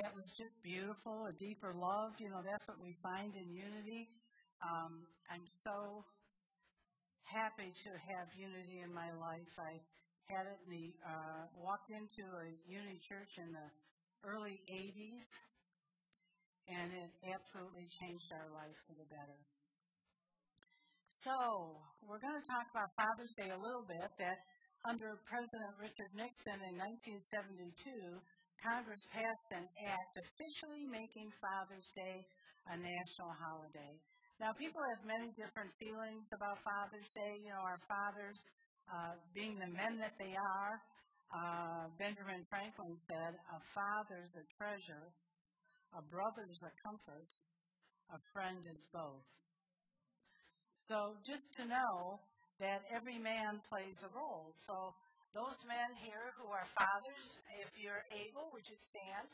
that was just beautiful, a deeper love. You know, that's what we find in unity. Um, I'm so happy to have unity in my life. I had it in the, uh, walked into a unity church in the early 80s, and it absolutely changed our life for the better. So, we're going to talk about Father's Day a little bit. That under President Richard Nixon in 1972, Congress passed an act officially making Father's Day a national holiday. Now, people have many different feelings about Father's Day. You know, our fathers uh, being the men that they are. Uh, Benjamin Franklin said, A father's a treasure, a brother's a comfort, a friend is both. So, just to know that every man plays a role. So, those men here who are fathers, if you're able, would you stand?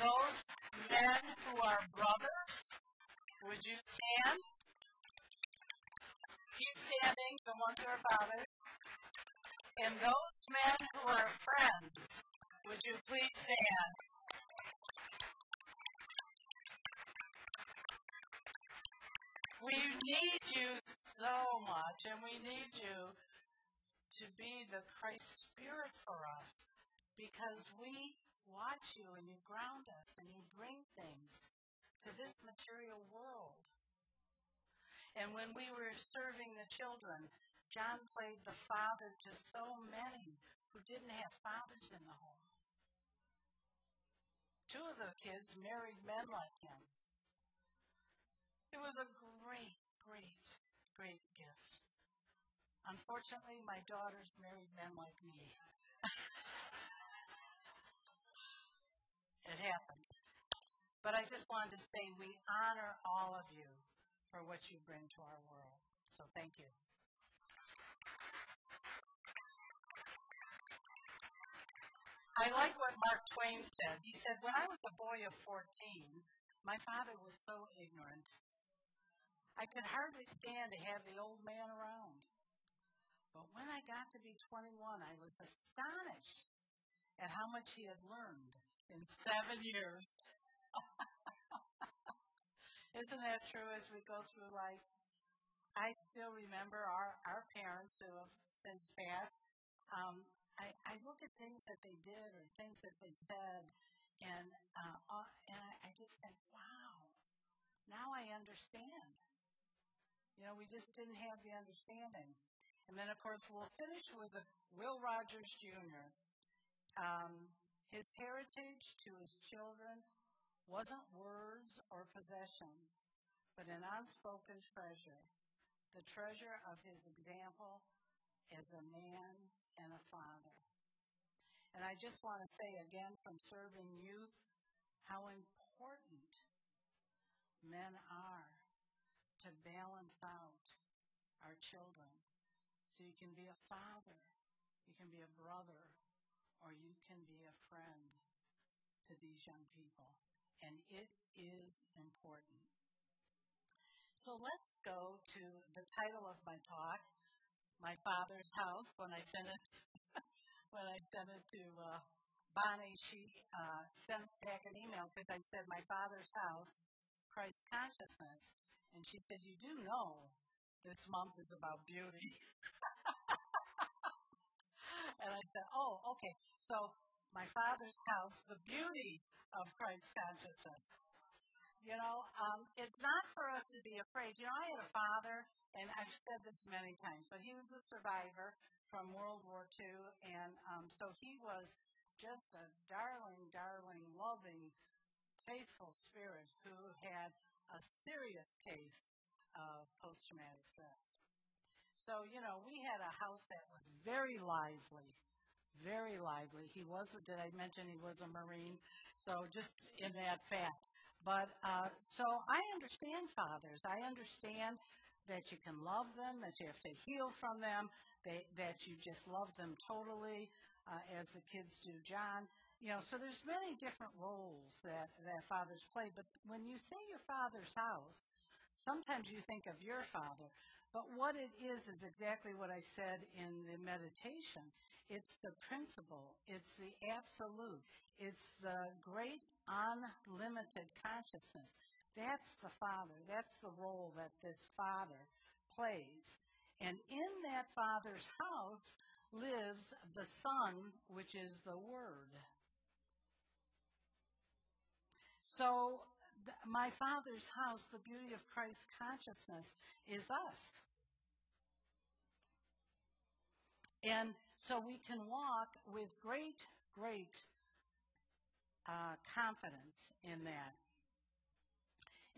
Those men who are brothers, would you stand? Keep standing, the ones who are fathers. And those men who are friends, would you please stand? We need you so much, and we need you to be the Christ Spirit for us because we watch you and you ground us and you bring things to this material world. And when we were serving the children, John played the father to so many who didn't have fathers in the home. Two of the kids married men like him. It was a great, great, great gift. Unfortunately, my daughters married men like me. it happens. But I just wanted to say we honor all of you for what you bring to our world. So thank you. I like what Mark Twain said. He said, When I was a boy of 14, my father was so ignorant I could hardly stand to have the old man around. But when I got to be 21, I was astonished at how much he had learned in seven years. Isn't that true as we go through life? I still remember our, our parents who have since passed. Um, I, I look at things that they did or things that they said, and uh, and I, I just think, wow, now I understand. You know, we just didn't have the understanding. And then, of course, we'll finish with Will Rogers Jr. Um, his heritage to his children wasn't words or possessions, but an unspoken treasure, the treasure of his example as a man and a father. And I just want to say again from serving youth how important men are to balance out our children. So you can be a father, you can be a brother, or you can be a friend to these young people. And it is important. So let's go to the title of my talk, My Father's House. When I sent it, when I sent it to uh, Bonnie, she uh, sent back an email because I said, My Father's House, Christ Consciousness. And she said, You do know this month is about beauty. and I said, Oh, okay. So, my father's house, the beauty of Christ consciousness. You know, um, it's not for us to be afraid. You know, I had a father, and I've said this many times, but he was a survivor from World War II, and um, so he was just a darling, darling, loving, faithful spirit who had a serious case of post traumatic stress. So, you know, we had a house that was very lively, very lively. He was, did I mention he was a Marine? So, just in that fact. But, uh, so I understand fathers. I understand that you can love them, that you have to heal from them, they, that you just love them totally, uh, as the kids do John. You know, so there's many different roles that, that fathers play. But when you say your father's house, sometimes you think of your father, But what it is is exactly what I said in the meditation. It's the principle, it's the absolute, it's the great unlimited consciousness. That's the Father. That's the role that this Father plays. And in that Father's house lives the Son, which is the Word. So, th- my Father's house, the beauty of Christ's consciousness, is us. And so we can walk with great, great uh, confidence in that.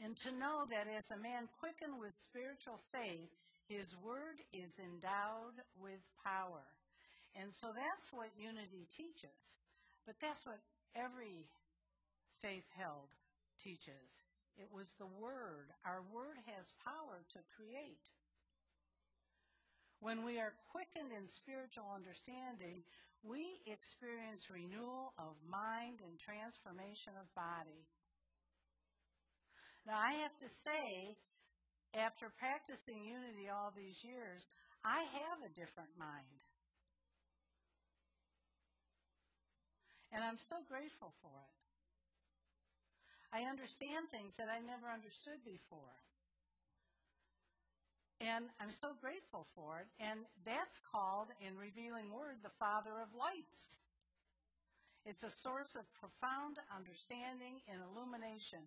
And to know that as a man quickened with spiritual faith, his word is endowed with power. And so that's what unity teaches. But that's what every faith held teaches. It was the word. Our word has power to create. When we are quickened in spiritual understanding, we experience renewal of mind and transformation of body. Now, I have to say, after practicing unity all these years, I have a different mind. And I'm so grateful for it. I understand things that I never understood before. And I'm so grateful for it. And that's called, in Revealing Word, the Father of Lights. It's a source of profound understanding and illumination.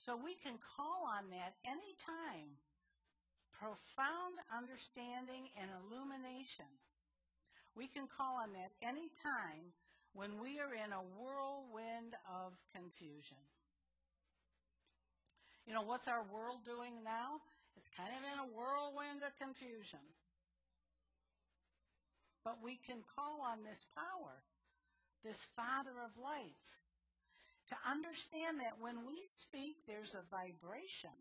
So we can call on that anytime. Profound understanding and illumination. We can call on that anytime when we are in a whirlwind of confusion. You know, what's our world doing now? It's kind of in a whirlwind of confusion. But we can call on this power, this Father of lights, to understand that when we speak, there's a vibration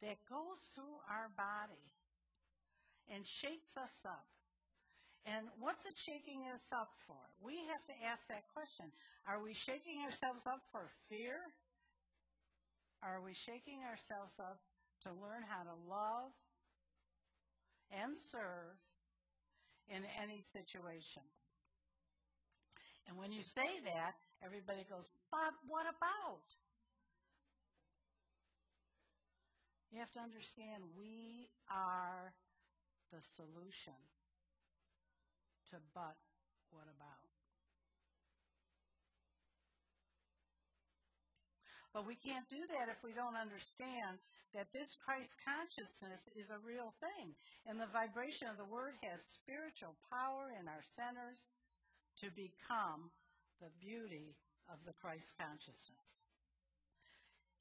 that goes through our body and shakes us up. And what's it shaking us up for? We have to ask that question. Are we shaking ourselves up for fear? Are we shaking ourselves up to learn how to love and serve in any situation? And when you say that, everybody goes, but what about? You have to understand we are the solution to but what about. But we can't do that if we don't understand that this Christ consciousness is a real thing. And the vibration of the Word has spiritual power in our centers to become the beauty of the Christ consciousness.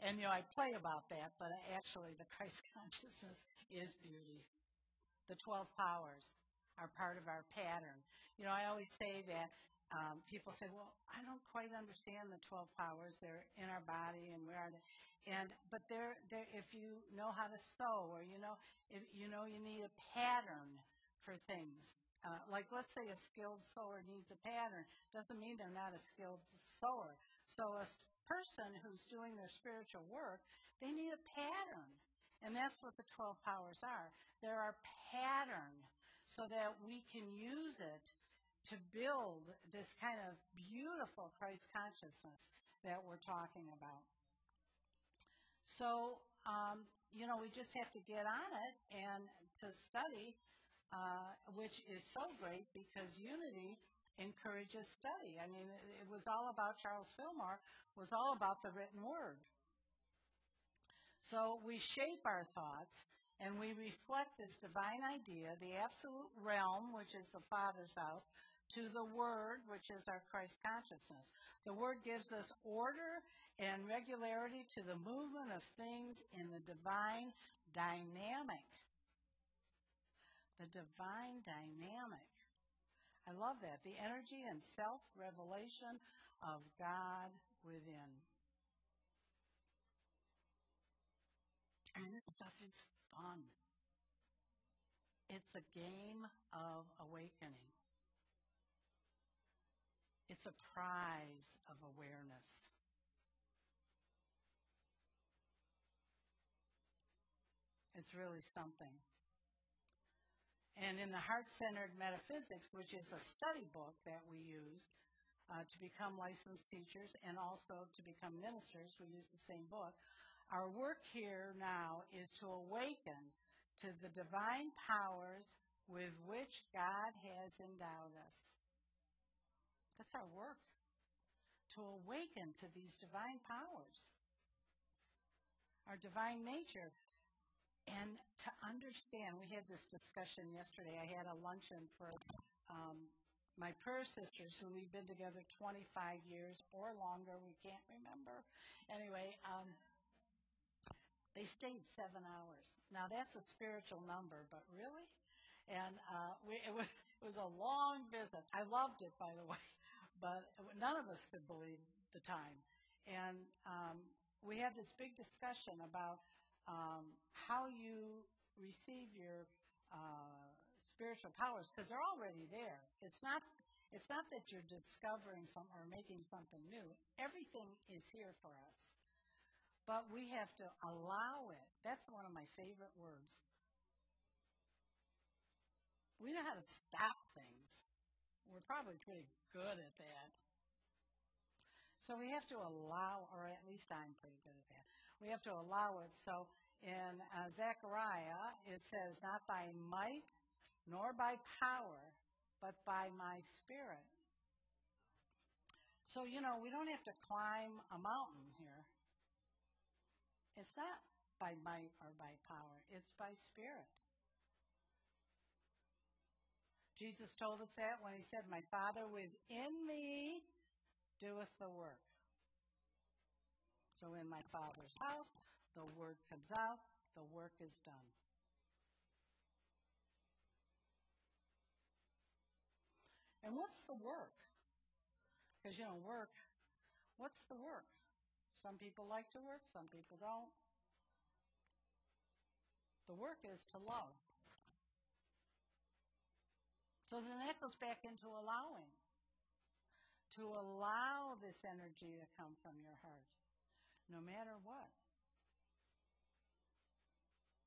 And, you know, I play about that, but actually the Christ consciousness is beauty. The 12 powers are part of our pattern. You know, I always say that um, people say, well, I don't quite understand the 12 powers. They're in our body and where are they? And, but they're, they're, if you know how to sew or you know, if you know you need a pattern for things, uh, like let's say a skilled sewer needs a pattern, doesn't mean they're not a skilled sewer. So a person who's doing their spiritual work, they need a pattern. And that's what the 12 powers are. There are pattern so that we can use it to build this kind of beautiful Christ consciousness that we're talking about. So, um, you know, we just have to get on it and to study uh, which is so great because unity encourages study. I mean, it, it was all about Charles Fillmore was all about the written word. So we shape our thoughts and we reflect this divine idea, the absolute realm, which is the Father's house, to the Word, which is our Christ consciousness. The Word gives us order and regularity to the movement of things in the divine dynamic the divine dynamic. I love that. The energy and self revelation of God within. And this stuff is fun. It's a game of awakening. It's a prize of awareness. It's really something. And in the Heart Centered Metaphysics, which is a study book that we use uh, to become licensed teachers and also to become ministers, we use the same book. Our work here now is to awaken to the divine powers with which God has endowed us. That's our work, to awaken to these divine powers, our divine nature, and to understand. We had this discussion yesterday. I had a luncheon for um, my prayer sisters who we've been together 25 years or longer. We can't remember. Anyway, um, they stayed seven hours. Now that's a spiritual number, but really? And uh, we, it, was, it was a long visit. I loved it, by the way, but none of us could believe the time. And um, we had this big discussion about um, how you receive your uh, spiritual powers because they're already there. It's not it's not that you're discovering something or making something new. Everything is here for us. But we have to allow it. That's one of my favorite words. We know how to stop things. We're probably pretty good at that. So we have to allow, or at least I'm pretty good at that. We have to allow it. So in uh, Zechariah, it says, Not by might nor by power, but by my spirit. So, you know, we don't have to climb a mountain here. It's not by might or by power, it's by spirit. Jesus told us that when he said, My Father within me doeth the work. So in my Father's house, the word comes out, the work is done. And what's the work? Because, you know, work, what's the work? Some people like to work, some people don't. The work is to love. So then that goes back into allowing. To allow this energy to come from your heart, no matter what.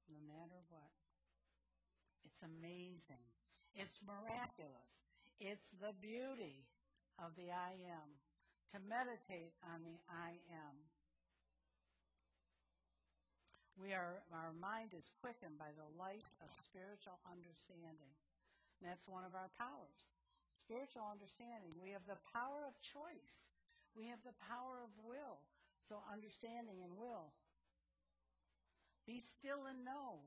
No matter what. It's amazing. It's miraculous. It's the beauty of the I am. To meditate on the I am. We are, our mind is quickened by the light of spiritual understanding. And that's one of our powers. Spiritual understanding. We have the power of choice. We have the power of will. So understanding and will. Be still and know.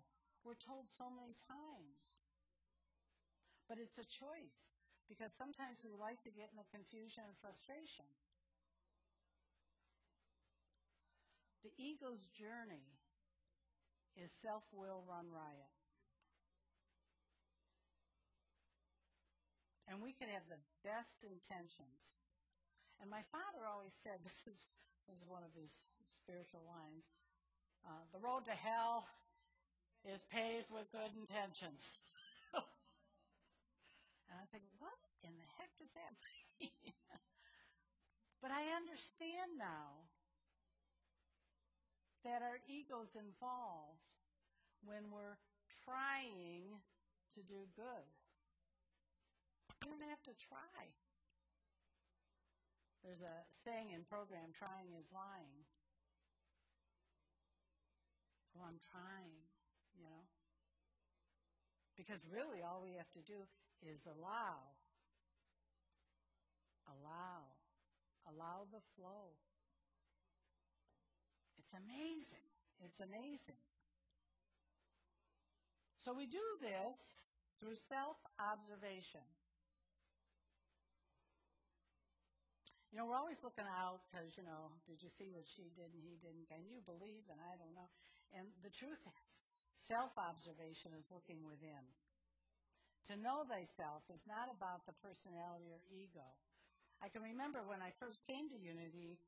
We're told so many times. But it's a choice because sometimes we like to get in the confusion and frustration. The ego's journey is self will run riot. And we could have the best intentions. And my father always said this is, this is one of his spiritual lines uh, the road to hell is paved with good intentions. and I think, what in the heck does that mean? but I understand now that our ego's involved when we're trying to do good. You don't have to try. There's a saying in program, trying is lying. Well, I'm trying, you know. Because really all we have to do is allow. Allow. Allow the flow. It's amazing. It's amazing. So we do this through self observation. You know, we're always looking out because, you know, did you see what she did and he didn't? Can you believe? And I don't know. And the truth is, self observation is looking within. To know thyself is not about the personality or ego. I can remember when I first came to Unity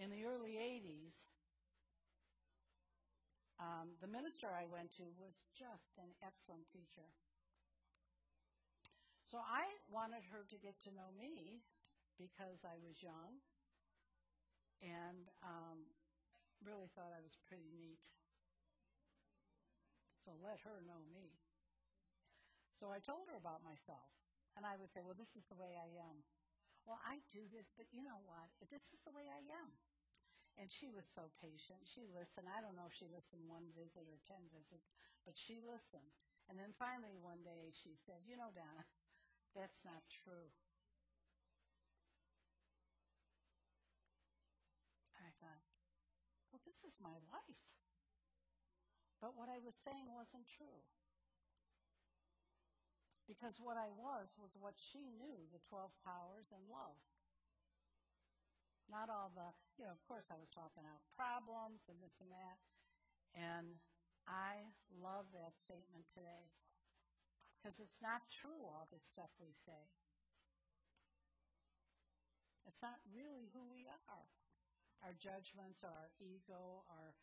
in the early 80s, um, the minister I went to was just an excellent teacher. So I wanted her to get to know me because I was young and um, really thought I was pretty neat. So let her know me. So I told her about myself. And I would say, well, this is the way I am. Well, I do this, but you know what? This is the way I am. And she was so patient. She listened. I don't know if she listened one visit or ten visits, but she listened. And then finally one day she said, You know, Donna, that's not true. I thought, Well, this is my life. But what I was saying wasn't true. Because what I was was what she knew the 12 powers and love. Not all the, you know, of course I was talking about problems and this and that. And I love that statement today. Because it's not true, all this stuff we say. It's not really who we are. Our judgments, our ego, our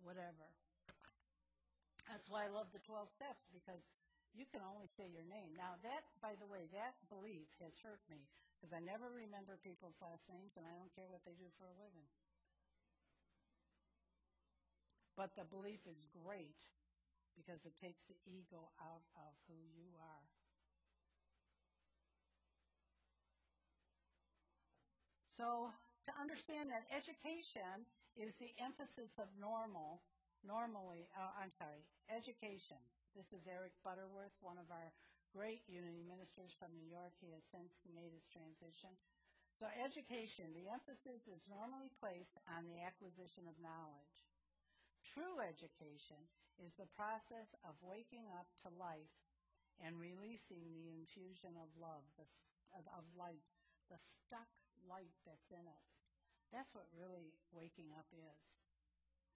whatever. That's why I love the 12 steps because you can only say your name. Now, that, by the way, that belief has hurt me because I never remember people's last names and I don't care what they do for a living. But the belief is great because it takes the ego out of who you are. So, to understand that education is the emphasis of normal, normally, uh, I'm sorry, education this is Eric Butterworth, one of our great Unity ministers from New York. He has since made his transition. So education, the emphasis is normally placed on the acquisition of knowledge. True education is the process of waking up to life and releasing the infusion of love, the, of light, the stuck light that's in us. That's what really waking up is.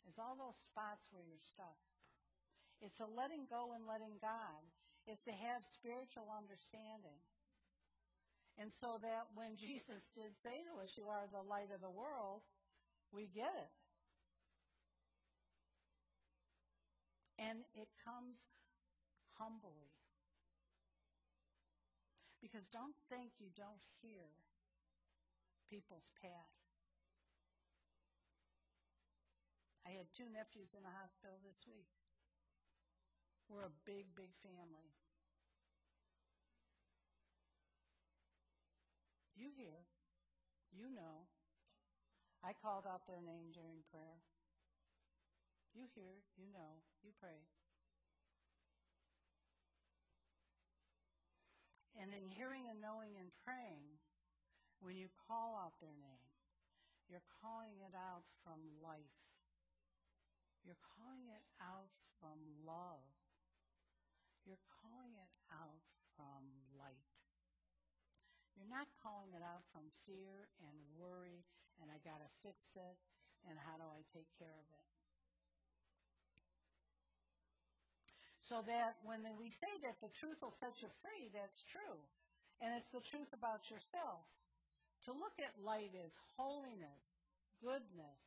Is all those spots where you're stuck. It's a letting go and letting God. It's to have spiritual understanding. And so that when Jesus did say to us, You are the light of the world, we get it. And it comes humbly. Because don't think you don't hear people's path. I had two nephews in the hospital this week. We're a big, big family. You hear, you know. I called out their name during prayer. You hear, you know, you pray. And in hearing and knowing and praying, when you call out their name, you're calling it out from life. You're calling it out from love. You're calling it out from light. You're not calling it out from fear and worry and I got to fix it and how do I take care of it. So that when we say that the truth will set you free, that's true. And it's the truth about yourself. To look at light as holiness, goodness,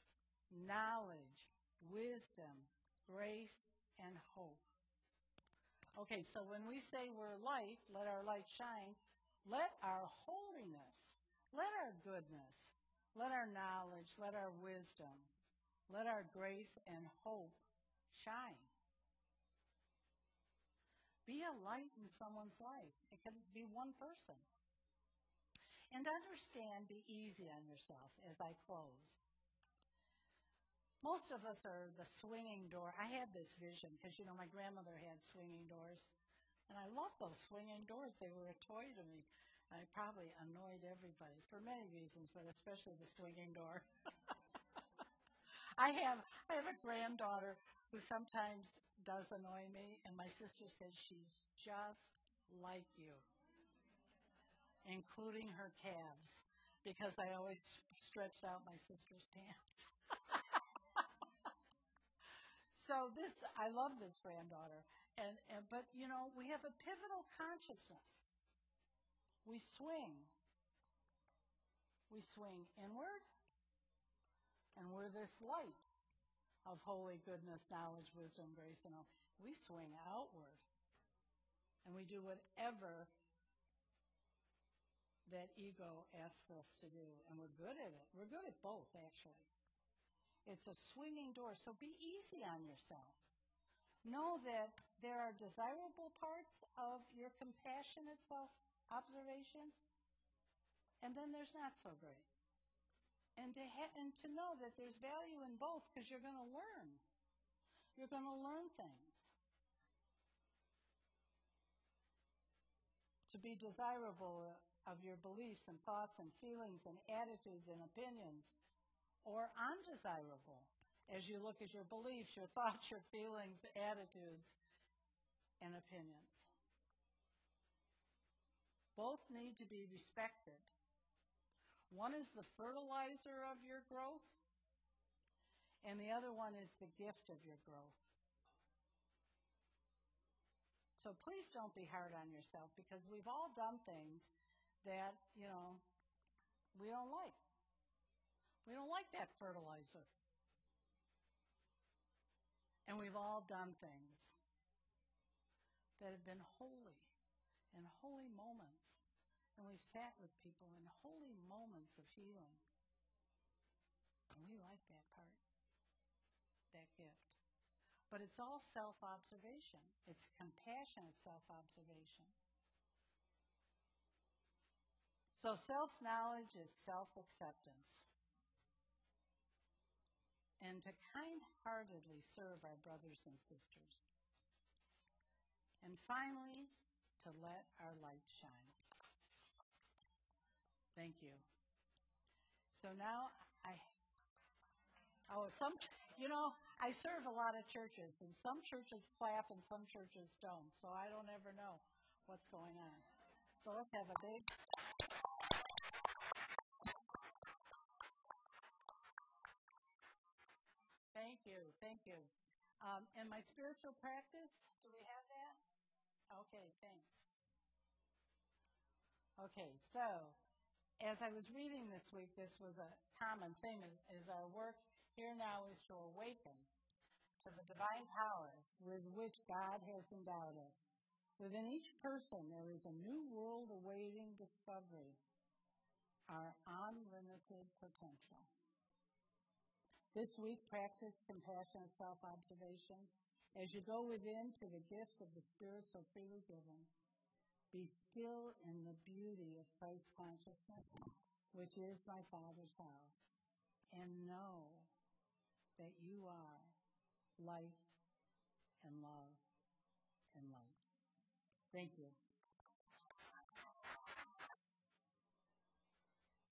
knowledge, wisdom, grace, and hope. Okay, so when we say we're light, let our light shine, let our holiness, let our goodness, let our knowledge, let our wisdom, let our grace and hope shine. Be a light in someone's life. It can be one person. And understand, be easy on yourself as I close. Most of us are the swinging door. I had this vision because, you know, my grandmother had swinging doors. And I loved those swinging doors. They were a toy to me. I probably annoyed everybody for many reasons, but especially the swinging door. I have I have a granddaughter who sometimes does annoy me, and my sister says she's just like you, including her calves, because I always stretched out my sister's pants. So this, I love this granddaughter. And, and, but you know, we have a pivotal consciousness. We swing. We swing inward, and we're this light of holy goodness, knowledge, wisdom, grace, and all. We swing outward. And we do whatever that ego asks us to do. And we're good at it. We're good at both, actually. It's a swinging door, so be easy on yourself. know that there are desirable parts of your compassionate self observation, and then there's not so great. And to, ha- and to know that there's value in both because you're going to learn. You're going to learn things. To be desirable of your beliefs and thoughts and feelings and attitudes and opinions, or undesirable as you look at your beliefs, your thoughts, your feelings, attitudes, and opinions. Both need to be respected. One is the fertilizer of your growth, and the other one is the gift of your growth. So please don't be hard on yourself because we've all done things that, you know, we don't like. We don't like that fertilizer. And we've all done things that have been holy and holy moments. And we've sat with people in holy moments of healing. And we like that part, that gift. But it's all self observation, it's compassionate self observation. So self knowledge is self acceptance. And to kind heartedly serve our brothers and sisters. And finally, to let our light shine. Thank you. So now I, oh, some, you know, I serve a lot of churches, and some churches clap and some churches don't, so I don't ever know what's going on. So let's have a big. Thank you. Um, and my spiritual practice, do we have that? Okay, thanks. Okay, so as I was reading this week, this was a common theme is, is our work here now is to awaken to the divine powers with which God has endowed us. Within each person, there is a new world awaiting discovery, our unlimited potential. This week, practice compassionate self observation. As you go within to the gifts of the Spirit so freely given, be still in the beauty of Christ consciousness, which is my Father's house, and know that you are life and love and light. Thank you.